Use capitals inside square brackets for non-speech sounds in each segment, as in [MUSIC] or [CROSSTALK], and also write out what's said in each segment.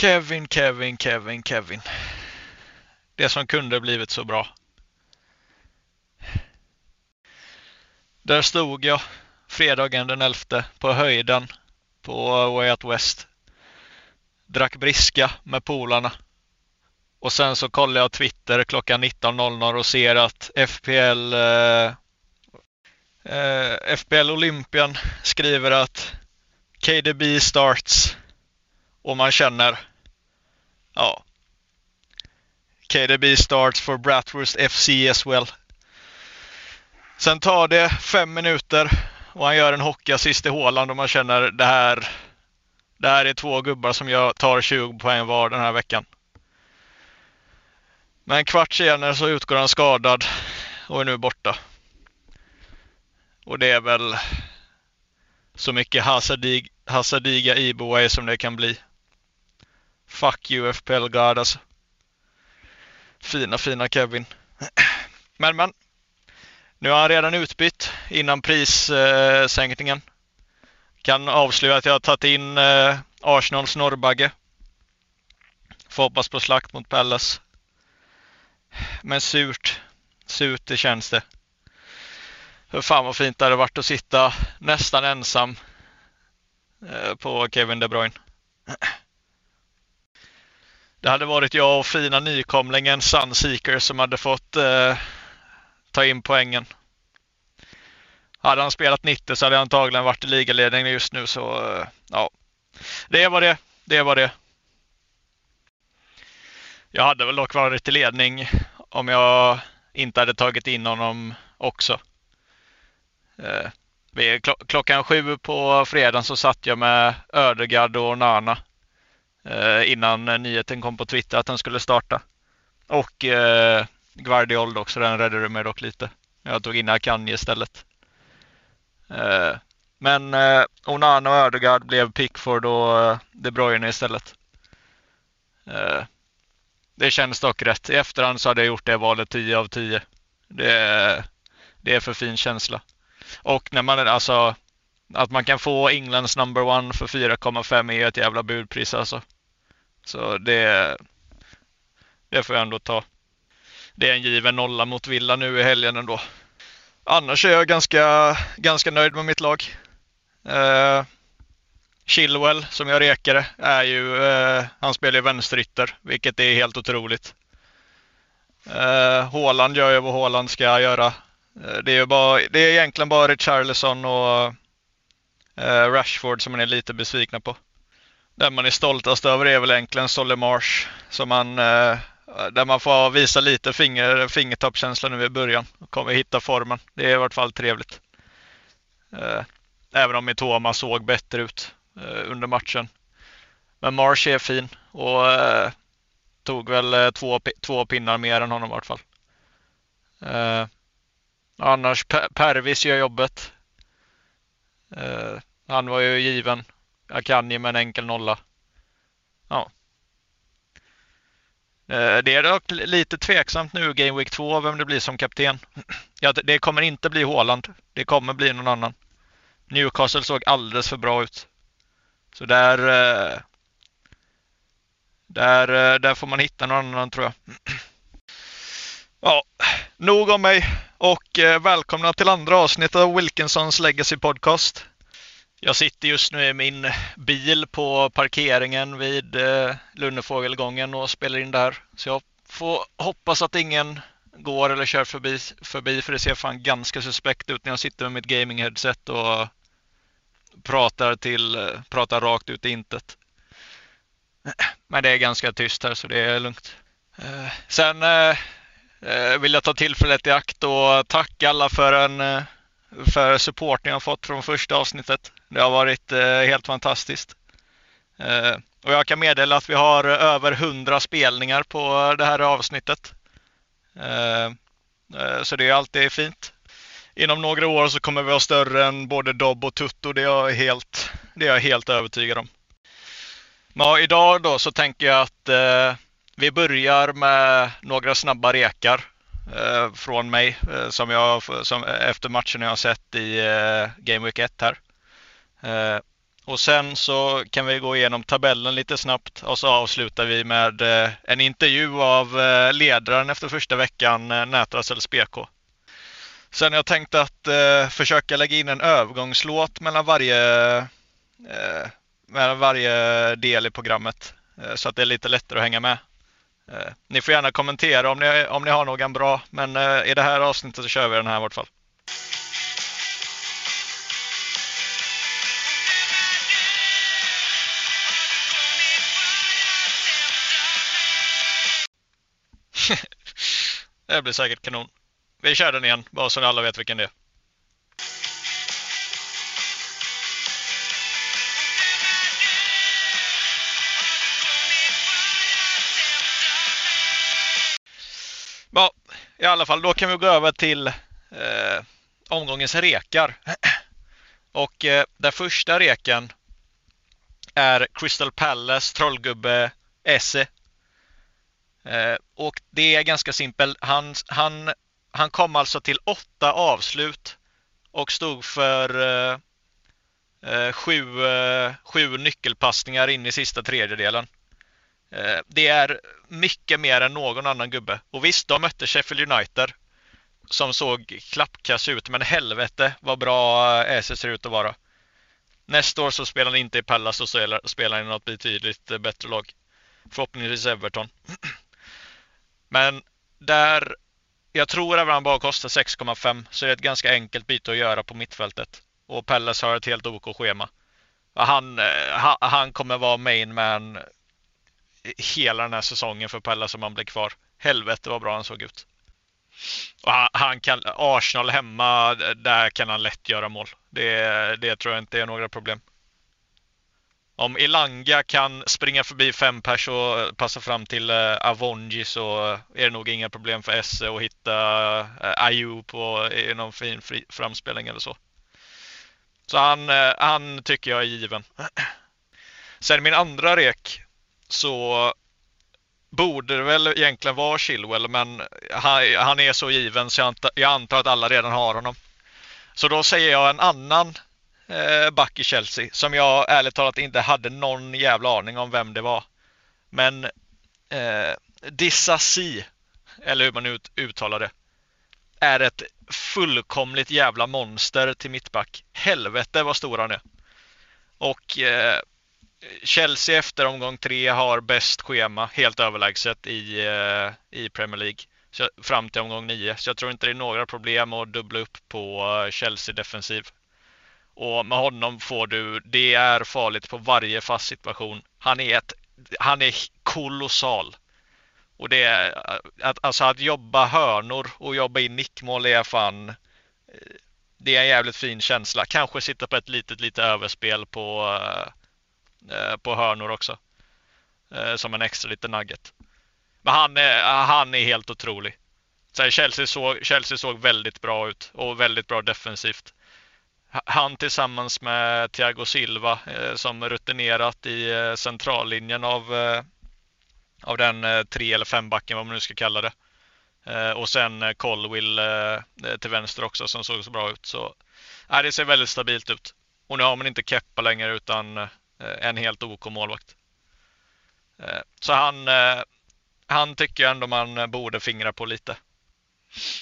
Kevin, Kevin, Kevin, Kevin. Det som kunde blivit så bra. Där stod jag fredagen den 11 på höjden på Way Out West. Drack briska med polarna. Och sen så kollar jag Twitter klockan 19.00 och ser att FPL eh, eh, FPL Olympian skriver att KDB starts och man känner ja KDB starts for Bratwurst FC as well. Sen tar det fem minuter och han gör en hockeyassist i Håland och man känner det här det här är två gubbar som jag tar 20 poäng var den här veckan. Men en kvart senare så utgår han skadad och är nu borta. Och det är väl så mycket hasardig, Iboe som det kan bli. Fuck you FPL God alltså. Fina, fina Kevin. Men, men. Nu har han redan utbytt innan prissänkningen. Kan avslöja att jag har tagit in eh, Arsenals norrbagge. Får hoppas på slakt mot Pallas. Men surt. Surt det känns det. Hur fan vad fint det hade varit att sitta nästan ensam eh, på Kevin De Bruyne. Det hade varit jag och fina nykomlingen Sunseeker som hade fått eh, ta in poängen. Hade han spelat 90 så hade han antagligen varit i ligaledningen just nu så eh, ja. Det var det. Det var det. Jag hade väl dock varit i ledning om jag inte hade tagit in honom också. Eh, klockan sju på fredagen så satt jag med Ödegard och Nana Eh, innan nyheten kom på Twitter att han skulle starta. Och eh, Guardiol också, den räddade mig dock lite. Jag tog in Akanji istället. Eh, men eh, Onana och Ödegard blev Pickford och eh, De Bruyne istället. Eh, det känns dock rätt. I efterhand så hade jag gjort det valet 10 av 10. Det är, det är för fin känsla. Och när man alltså att man kan få Englands number one för 4,5 är ett jävla budpris alltså. Så det, det får jag ändå ta. Det är en given nolla mot Villa nu i helgen ändå. Annars är jag ganska, ganska nöjd med mitt lag. Eh, Chilwell, som jag rekade, är ju, eh, han spelar ju vänsterytter, vilket är helt otroligt. Uh, Haaland gör ju vad Haaland ska göra. Eh, det, är bara, det är egentligen bara Richarlison och Eh, Rashford som man är lite besvikna på. Den man är stoltast över är väl egentligen Solly Marsh, som man, eh, där man får visa lite finger, fingertoppkänsla nu i början. Kommer hitta formen. Det är i vart fall trevligt. Eh, även om Mitoma såg bättre ut eh, under matchen. Men Marsh är fin och eh, tog väl eh, två, två pinnar mer än honom i vart fall. Eh, annars Pervis gör jobbet. Han var ju given. Akanji med en enkel nolla. Ja. Eh, det är dock lite tveksamt nu Game Week 2 vem det blir som kapten. [CLEARS THROAT] Ja, det kommer inte bli Haaland. Det kommer bli någon annan. Newcastle såg alldeles för bra ut. Så där, eh, där, eh, där får man hitta någon annan tror jag. [CLEARS THROAT] Ja, nog om mig och välkomna till andra avsnittet av Wilkinsons Legacy Podcast. Jag sitter just nu i min bil på parkeringen vid eh, Lunnefågelgången och spelar in där. Så jag får hoppas att ingen går eller kör förbi, förbi för det ser fan ganska suspekt ut när jag sitter med mitt gaming-headset och pratar, till, eh, pratar rakt ut i intet. Men det är ganska tyst här så det är lugnt. Eh, sen vill jag ta tillfället i akt och tacka alla för, en, för supporten jag fått från första avsnittet. Det har varit eh, helt fantastiskt. Eh, och jag kan meddela att vi har eh, över 100 spelningar på det här avsnittet. Så det är alltid fint inom några år så kommer vi vara större än både Dobb och Tutto. Det är jag helt, det är jag helt övertygad om. Men idag då så tänker jag att eh, vi börjar med några snabba rekar eh, från mig eh, som jag som, efter matchen jag har sett i eh, Game Week 1 här. Eh, och sen så kan vi gå igenom tabellen lite snabbt och så avslutar vi med eh, en intervju av eh, ledaren efter första veckan, Nätrasels BK. Sen har jag tänkt att eh, försöka lägga in en övergångslåt mellan varje, eh, mellan varje del i programmet eh, så att det är lite lättare att hänga med. Eh, ni får gärna kommentera om ni, om ni har någon bra, men eh, i det här avsnittet så kör vi den här i vart fall. [LAUGHS] det blir säkert kanon. Vi kör den igen, bara så ni alla vet vilken det är. Ja, i alla fall, då kan vi gå över till eh, omgångens rekar. [CLEARS THROAT] Och eh, den första reken är Crystal Palace Trollgubbe Esse. Eh, och det är ganska simpelt. Han, han, han kom alltså till åtta avslut och stod för eh, eh, sju, eh, sju nyckelpassningar in i sista tredjedelen. Eh, det är mycket mer än någon annan gubbe. Och visst, de mötte Sheffield United som såg klappkass ut, men helvete vad bra eh, Esse ser ut att vara. Nästa år så spelar han inte i Pallas och så spelar han i något betydligt eh, bättre lag. Förhoppningsvis Everton. [CLEARS THROAT] Men där, jag tror att han bara kostar 6,5 så det är ett ganska enkelt byte att göra på mittfältet. Och Pelles har ett helt OK schema. Han, eh, han kommer vara main man hela den här säsongen för Pelles om han blir kvar. Helvete vad bra han såg ut. Och han, han, kan, Arsenal hemma, där kan han lätt göra mål. Det, det tror jag inte är några problem. Om Elanga kan springa förbi fem pers och eh, passa fram till eh, Avonji så är det nog inga problem för Esse att hitta uh, Ayu på i någon fin fri, framspelning eller så. Så han, han tycker jag är given. [CLEARS THROAT] Sen min andra rek så borde det väl egentligen vara Chilwell, men han, han är så given så jag antar, jag antar, att alla redan har honom. Så då säger jag en annan eh, back i Chelsea som jag ärligt talat inte hade någon jävla aning om vem det var. Men eh, Dissasi, eller hur man ut, uttalar det, är ett fullkomligt jävla monster till mittback. Helvete vad stor han är. Och eh, Chelsea efter omgång tre har bäst schema, helt överlägset i, eh, i Premier League. Så, fram till omgång nio. Så jag tror inte det är några problem att dubbla upp på eh, Chelsea defensiv. Och med honom får du, det är farligt på varje fast situation. Han är, ett, han är kolossal. Och det är, att, alltså att jobba hörnor och jobba in nickmål är fan, eh, det är en jävligt fin känsla. Kanske sitta på ett litet, lite överspel på, eh, eh, på hörnor också. Som en extra liten nugget. Men han är, han är helt otrolig. Så Chelsea, såg, Chelsea såg väldigt bra ut och väldigt bra defensivt han tillsammans med Thiago Silva eh, som rutinerat i eh, centrallinjen av, eh, av den tre eller fembacken vad man nu ska kalla det. Och sen Colwill till vänster också som såg så bra ut. Så nej, det ser väldigt stabilt ut. Och nu har man inte Keppa längre utan en helt OK målvakt. Så han, han tycker jag ändå man borde fingra på lite.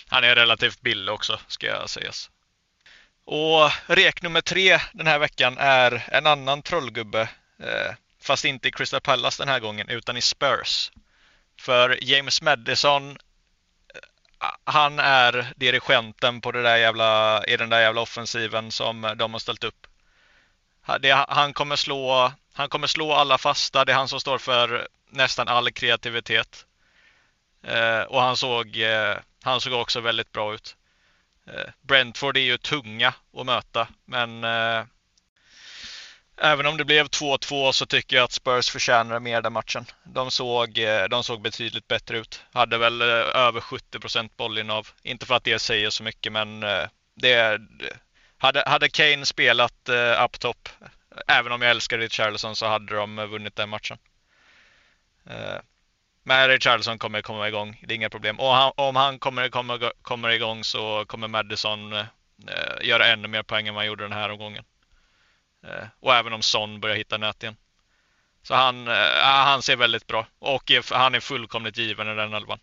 Han är relativt billig också ska jag sägas. Och rek nummer tre den här veckan är en annan trollgubbe. Eh, fast inte i Crystal Palace den här gången utan i Spurs. För James Madison eh, han är dirigenten på det där jävla, i den där jävla offensiven som de har ställt upp. han, kommer slå, han kommer slå alla fasta. Det är han som står för nästan all kreativitet. Eh, och han såg, eh, han såg också väldigt bra ut. Eh, Brentford är ju tunga att möta, men eh, även om det blev 2-2 så tycker jag att Spurs förtjänar mer den matchen. De såg, eh, de såg betydligt bättre ut. Hade väl över 70 procent bollinnehav. Inte för att det säger så mycket, men det hade, hade Kane spelat up top, även om jag älskar Richarlison, så hade de vunnit den matchen. Men Richardson kommer komma igång, det är inga problem. Och han, om han kommer, kommer, kommer igång så kommer Madison eh, göra ännu mer poäng än vad han gjorde den här omgången. Eh, och även om Son börjar hitta nät igen. Så han, eh, ah, han ser väldigt bra och han är fullkomligt given i den elvan.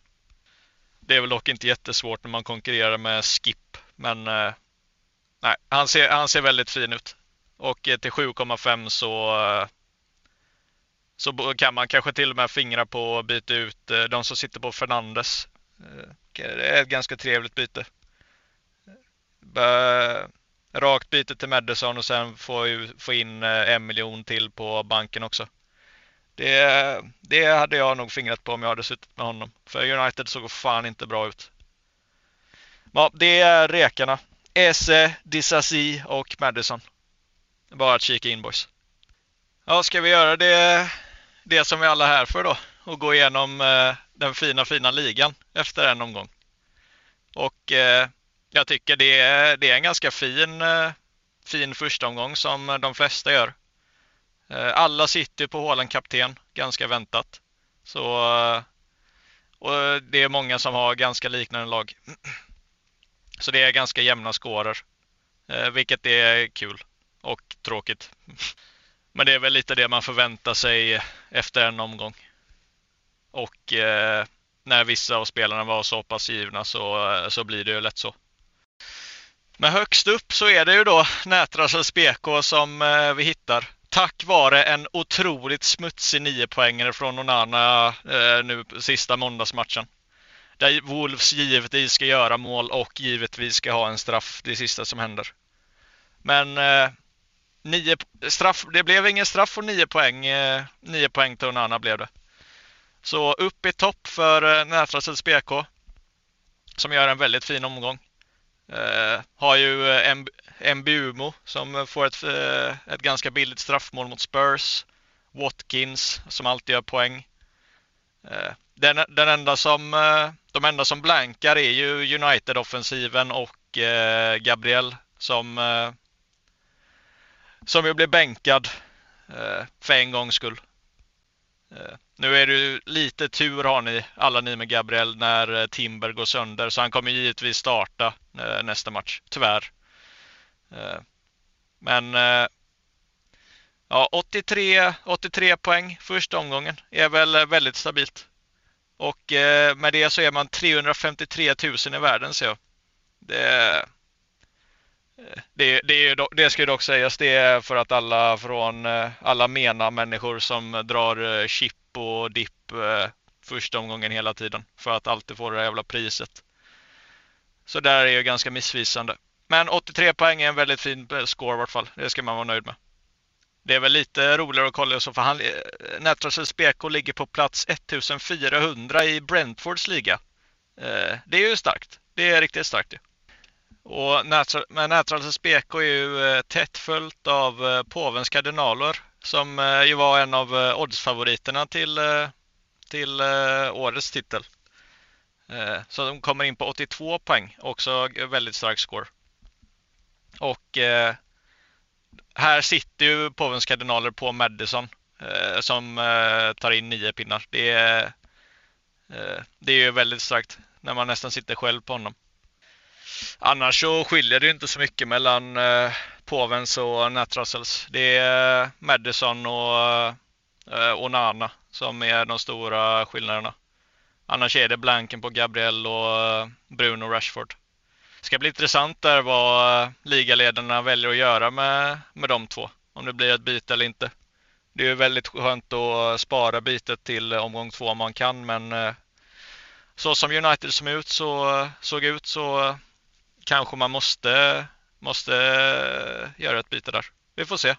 Det är väl dock inte jättesvårt när man konkurrerar med Skip, men eh, nej, han ser, han ser väldigt fin ut. Och till 7,5 så så kan man kanske till och med fingra på att byta ut eh, de som sitter på Fernandes. Eh, det är ett ganska trevligt byte. Rakt byte till Madison och sen få, in eh, en miljon till på banken också. Det, det hade jag nog fingrat på om jag hade suttit med honom. För United såg fan inte bra ut. Ja, det är rekarna. Ese, Disasi och Madison. Bara att kika in boys. Ja, ska vi göra det, det som vi alla är här för då? Och gå igenom eh, den fina, fina ligan efter en omgång. Och eh, jag tycker det är, det är en ganska fin, eh, fin första omgång som de flesta gör. Eh, alla sitter på Håland kapten, ganska väntat. Så, eh, och det är många som har ganska liknande lag. [CLEARS THROAT] Så det är ganska jämna scorer, eh, vilket är kul och tråkigt. [LAUGHS] Men det är väl lite det man förväntar sig efter en omgång. Och eh, när vissa av spelarna var så pass givna så, eh, så blir det ju lätt så. Men högst upp så är det ju då Nätrasels BK som eh, vi hittar tack vare en otroligt smutsig niopoängare från Onana eh, nu sista måndagsmatchen. Där Wolves givetvis ska göra mål och givetvis ska ha en straff, det sista som händer. Men eh, nio, straff, det blev ingen straff och nio poäng. Eh, nio poäng till Onana blev det. Så upp i topp för eh, Nätrasels BK. Som gör en väldigt fin omgång. Eh, har ju eh, Mbumo som får ett, eh, ett ganska billigt straffmål mot Spurs. Watkins som alltid gör poäng. Eh, den, den enda som, de enda som blankar är ju United-offensiven och Gabriel som, som ju blev bänkad eh, för en gångs skull. Eh, nu är det lite tur har ni, alla ni med Gabriel, när eh, Timber går sönder. Så han kommer givetvis starta nästa match, tyvärr. Eh, men eh, ja, 83, 83 poäng första omgången är väl väldigt stabilt. Och eh, med det så är man 353 000 i världen ser jag. Det, det, det, det ska ju dock sägas, det är för att alla från eh, alla mena människor som drar eh, chip och dipp eh, första omgången hela tiden för att alltid få det där jävla priset. Så där är ju ganska missvisande. Men 83 poäng är en väldigt fin score i vart fall. Det ska man vara nöjd med. Det är väl lite roligare att kolla så för han, Nätrasels BK ligger på plats 1400 i Brentfords liga. Det är ju starkt. Det är riktigt starkt ju. Och Nätrasels BK är ju eh, tätt följt av eh, Påvens kardinaler som eh, ju var en av oddsfavoriterna till, till årets titel. Så de kommer in på 82 poäng, också väldigt stark score. Och här sitter ju påvens kardinaler på Madison som tar in nio pinnar. Det är, det är ju väldigt starkt när man nästan sitter själv på honom. Annars så skiljer det inte så mycket mellan eh, påvens och Natrasels. Det är eh, Madison och eh, Onana som är de stora skillnaderna. Annars är det blanken på Gabriel och eh, Bruno Rashford. Det ska bli intressant där vad eh, ligaledarna väljer att göra med, med de två. Om det blir ett byte eller inte. Det är ju väldigt skönt att eh, spara bytet till omgång två om man kan, men så som United som ut så, såg ut så kanske man måste, måste eh, göra ett byte där. Vi får se.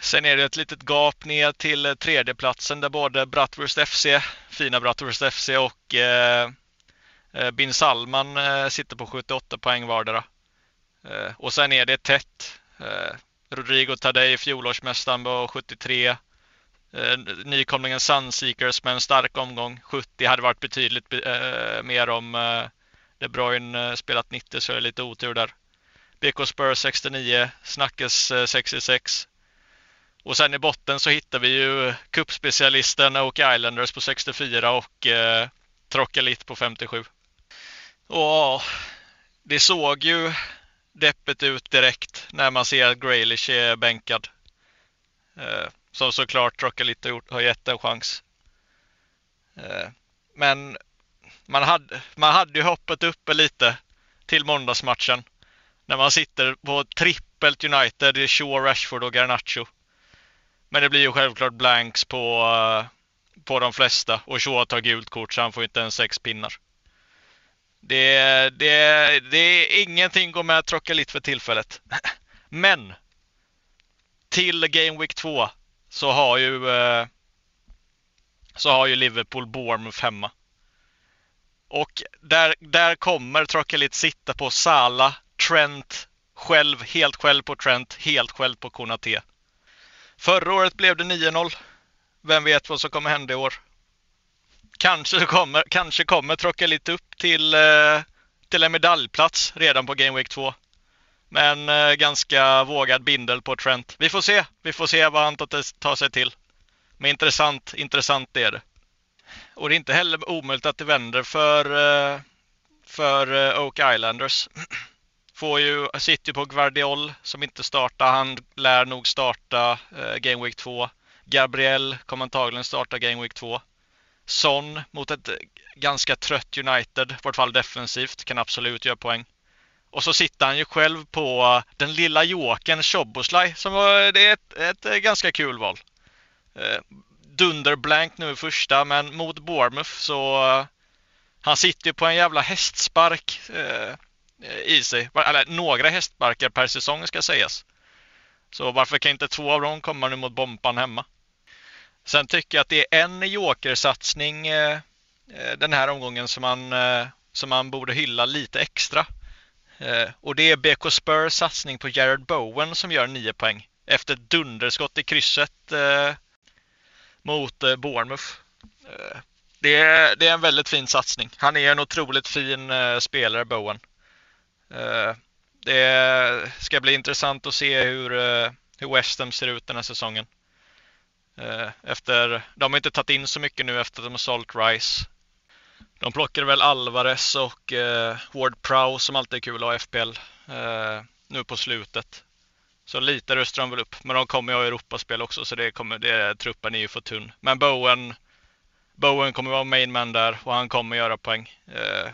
Sen är det ett litet gap ner till tredjeplatsen där både Bratwurst FC, fina Bratwurst FC och eh, eh, Bin Salman eh, sitter på 78 poäng vardera. Eh, och sen är det tätt. Eh, Rodrigo Tadej, fjolårsmästaren på 73. Nykomlingen Sunseekers med en stark omgång, 70. Hade varit betydligt mer om de Bruyne eh, spelat 90 så är det lite otur där. BK Spurs 69, Snackes eh, 66. Och sen i botten så hittar vi ju cupspecialisten Oak Islanders på 64 och eh, Trockelit på 57. Och det såg ju deppigt ut direkt när man ser att Graylish är bänkad. Eh, som såklart Rockalito har gett en chans. Eh, men man hade, man hade ju hoppet uppe lite till måndagsmatchen. När man sitter på trippelt United, det är Shaw, Rashford och Garnacho. Men det blir ju självklart blanks på, eh, på de flesta och Shaw tar gult kort så han får inte ens sex pinnar. Det, det, det är ingenting går med Trockalit för tillfället. [CLEARS THROAT] Men till Game Week 2 så har ju eh, så har ju Liverpool Bournemouth hemma. Och där, där kommer Trockelit sitta på Sala, Trent, själv, helt själv på Trent, helt själv på Konate. Förra året blev det 9-0. Vem vet vad som kommer hända i år? Kanske kommer, kanske kommer Trockalit upp till, eh, till en medaljplats redan på Game Week 2. Men en ganska vågad bindel på Trent. Vi får se. Vi får se vad han tar sig till. Men intressant, intressant är det. Och det är inte heller omöjligt att det vänder för, eh, för eh, Oak Islanders. [CLEARS THROAT] Får ju, sitter ju på Guardiol som inte startar. Han lär nog starta eh, Game Week 2. Gabriel kommer antagligen starta Game Week 2. Son mot ett ganska trött United, i vart fall defensivt, kan absolut göra poäng. Och så sitter han ju själv på den lilla jokern Choboslaj som var, det är ett, ett ganska kul val. Dunderblank nu i första, men mot Bournemouth så eh, han sitter ju på en jävla hästspark eh, i sig. Eller några hästsparkar per säsong ska sägas. Så varför kan inte två av dem komma nu mot Bompan hemma? Sen tycker jag att det är en jokersatsning eh, eh den här omgången som man, eh, som man borde hylla lite extra. Eh, och det är BK Spurs satsning på Jared Bowen som gör 9 poäng efter ett dunderskott i krysset eh, mot eh, Bournemouth. Eh, det är, det är en väldigt fin satsning. Han är en otroligt fin eh, spelare, Bowen. Eh, det ska bli intressant att se hur, hur West Ham ser ut den här säsongen. Efter, de har inte tagit in så mycket nu efter att de har sålt Rice. De plockade väl Alvarez och eh, Ward Prowse som alltid är kul att ha FPL eh, nu på slutet. Så lite röstar de väl upp. Men de kommer ju ha Europaspel också så det kommer, det, truppen är ju för tunn. Men Bowen, Bowen kommer vara main man där och han kommer göra poäng. Eh,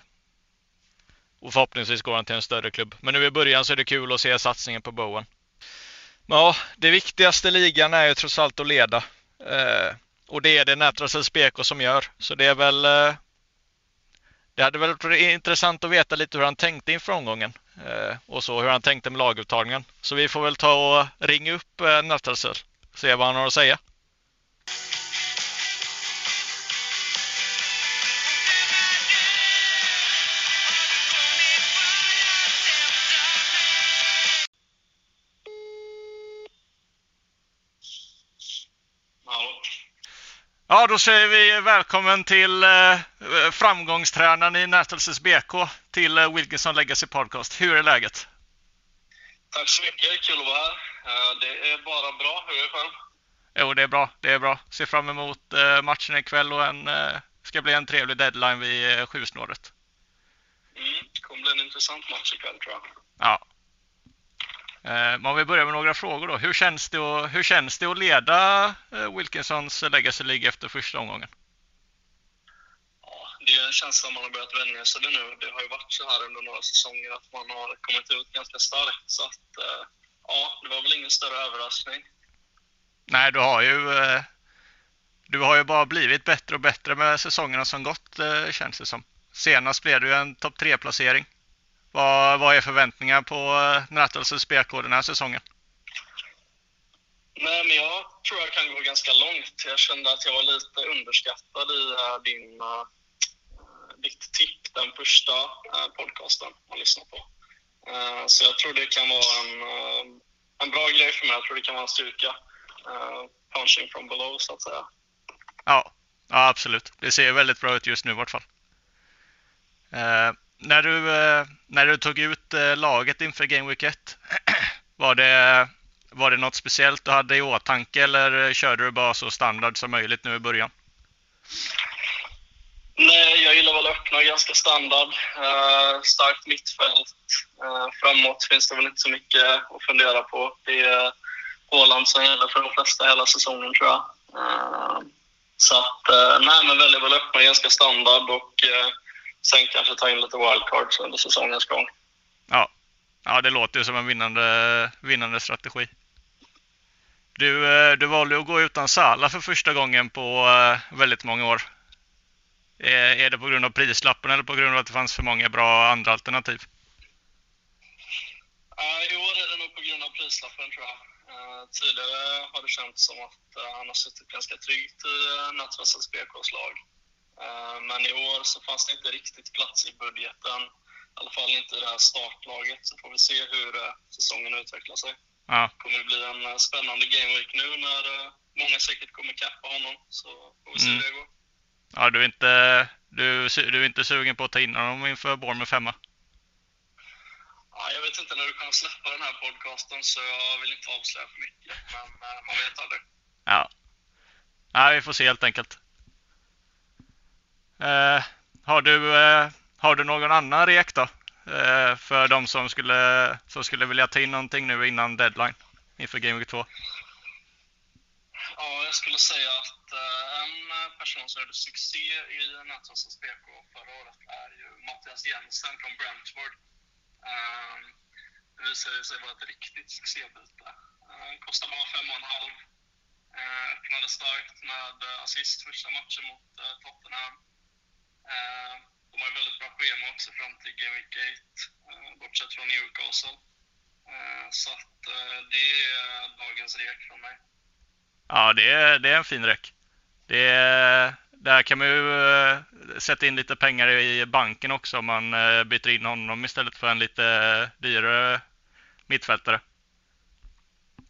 och förhoppningsvis går han till en större klubb. Men nu i början så är det kul att se satsningen på Bowen. Men ja, det viktigaste ligan är ju trots allt att leda. Eh, och det är det Nätrasels BK som gör. Så det är väl eh, det hade väl varit intressant att veta lite hur han tänkte inför omgången eh, och så hur han tänkte med laguttagningen. Så vi får väl ta och ringa upp eh, Nathelsel se vad han har att säga. Ja, då säger vi välkommen till eh, framgångstränaren i Nätelses BK till eh, Wilkinson Legacy Podcast. Hur är läget? Tack så mycket, kul att vara här. Eh, det är bara bra. Hur är det själv? Jo, det är bra. Det är bra. Ser fram emot eh, matchen ikväll och en eh, ska bli en trevlig deadline vid eh, sjusnåret. Mm, det kommer bli en intressant match ikväll tror jag. Ja, Eh, om vi börjar med några frågor då. Hur känns det att, hur känns det att leda eh, Wilkinsons Legacy League efter första omgången? Ja, det är en känsla man har börjat vänja sig vid nu. Det har ju varit så här under några säsonger att man har kommit ut ganska starkt. Så att, eh, ja, det var väl ingen större överraskning. Nej, du har ju du har ju bara blivit bättre och bättre med säsongerna som gått känns det som. Senast blev du en topp 3-placering. Vad, vad är förväntningar på eh, Nattelsens BK den här säsongen? Nej, men jag tror jag kan gå ganska långt. Jag kände att jag var lite underskattad i uh, din, uh, ditt tipp, den första uh, podcasten man lyssnar på. Uh, så jag tror det kan vara en, en bra grej för mig. Jag tror det kan vara en styrka. punching from below, så att säga. Ja, ja absolut. Det ser väldigt bra ut just nu i vart fall när, du, eh, när du tog ut eh, laget inför Game Week 1, [CLEARS THROAT] var det, var det något speciellt du hade i åtanke eller eh, körde du bara så standard som möjligt nu i början? Nej, jag gillar väl att öppna ganska standard. Uh, starkt mittfält. Framåt finns det väl inte så mycket att fundera på. Det är Åland som gäller för de flesta hela säsongen tror jag. Så att, nej men väljer väl öppna ganska standard och sen kanske ta in lite wildcards under säsongens gång. Ja, ja det låter ju som en vinnande, vinnande strategi. Du, eh, du valde att gå utan Sala för första gången på eh, väldigt många år. Är det på grund av prislappen eller på grund av att det fanns för många bra andra alternativ? I år är det nog på grund av prislappen tror jag. Eh, tidigare har det känts som att han har suttit ganska tryggt i Nattvassens BKs lag. Men i år så fanns det inte riktigt plats i budgeten. I alla fall inte i det här startlaget. Så får vi se hur säsongen utvecklar sig. Ja. Det kommer bli en eh, spännande gameweek nu när eh, många säkert kommer cappa honom. Så får vi se mm. hur det går. Ja, du är, inte, du, du är inte sugen på att ta in honom inför Bournemouth hemma? Ja, jag vet inte när du kommer släppa den här podcasten så jag vill inte avslöja för mycket. Men eh, man vet aldrig. Ja. ja, vi får se helt enkelt. Eh, har, du, eh, har du någon annan rek då? Eh, för de som skulle, som skulle vilja ta in någonting nu innan deadline inför Game Week 2? Ja, jag skulle säga att eh, en person som gjorde succé i Nätvassans BK förra året är ju Mattias Jensen från Brentford. Ehm, det visade sig vara ett riktigt succébyte. Kostar bara 5,5. Eh, öppnade starkt med eh, assist första matchen mot eh, Tottenham. Ehm, de har väldigt bra schema också fram till Game Week 8, eh, bortsett från Newcastle. Eh, så att eh, det är dagens rek från mig. Ja, det är, det är en fin rek. Det är, där kan man ju sätta in lite pengar i banken också om man byter in honom istället för en lite dyrare mittfältare.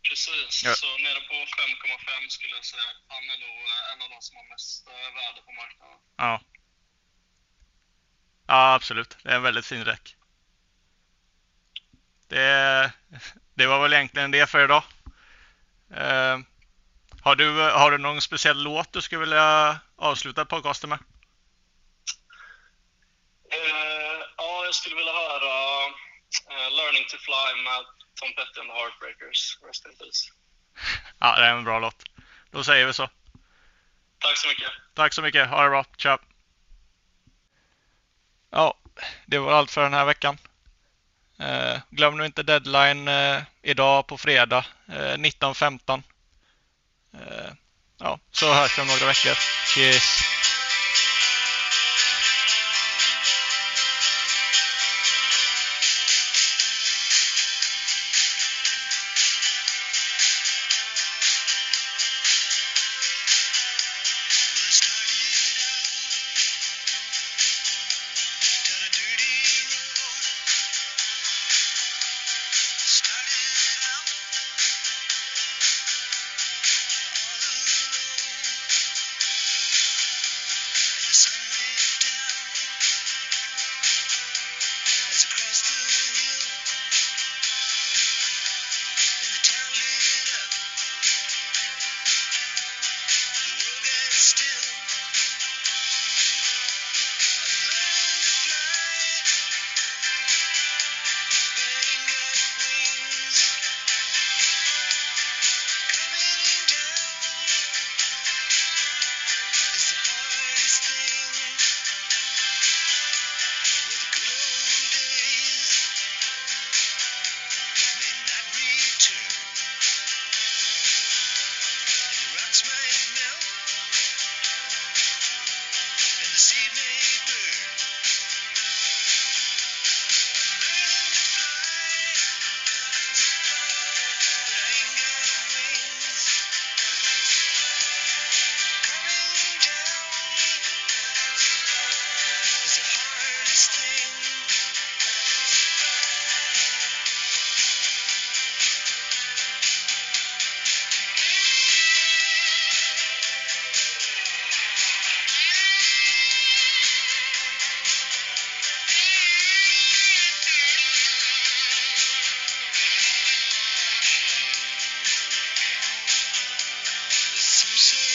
Precis, ja. så nere på 5,5 skulle jag säga. Han är nog en av de som har mest värde på marknaden. Ja. Ja, absolut. Det är en väldigt fin räck. Det, det var väl egentligen det för idag. Eh, har, du, har du någon speciell låt du skulle vilja avsluta podcasten med? Uh, ja, jag skulle vilja höra uh, Learning to Fly med Tom Petty and the Heartbreakers. Rest in peace. [LAUGHS] Ja, det är en bra låt. Då säger vi så. Tack så mycket. Tack så mycket. Ha det bra. Tja. Ja, det var allt för den här veckan. Eh, glöm nu inte deadline eh, idag på fredag eh, 19.15. Eh, ja, så hörs vi om några veckor. Cheers! She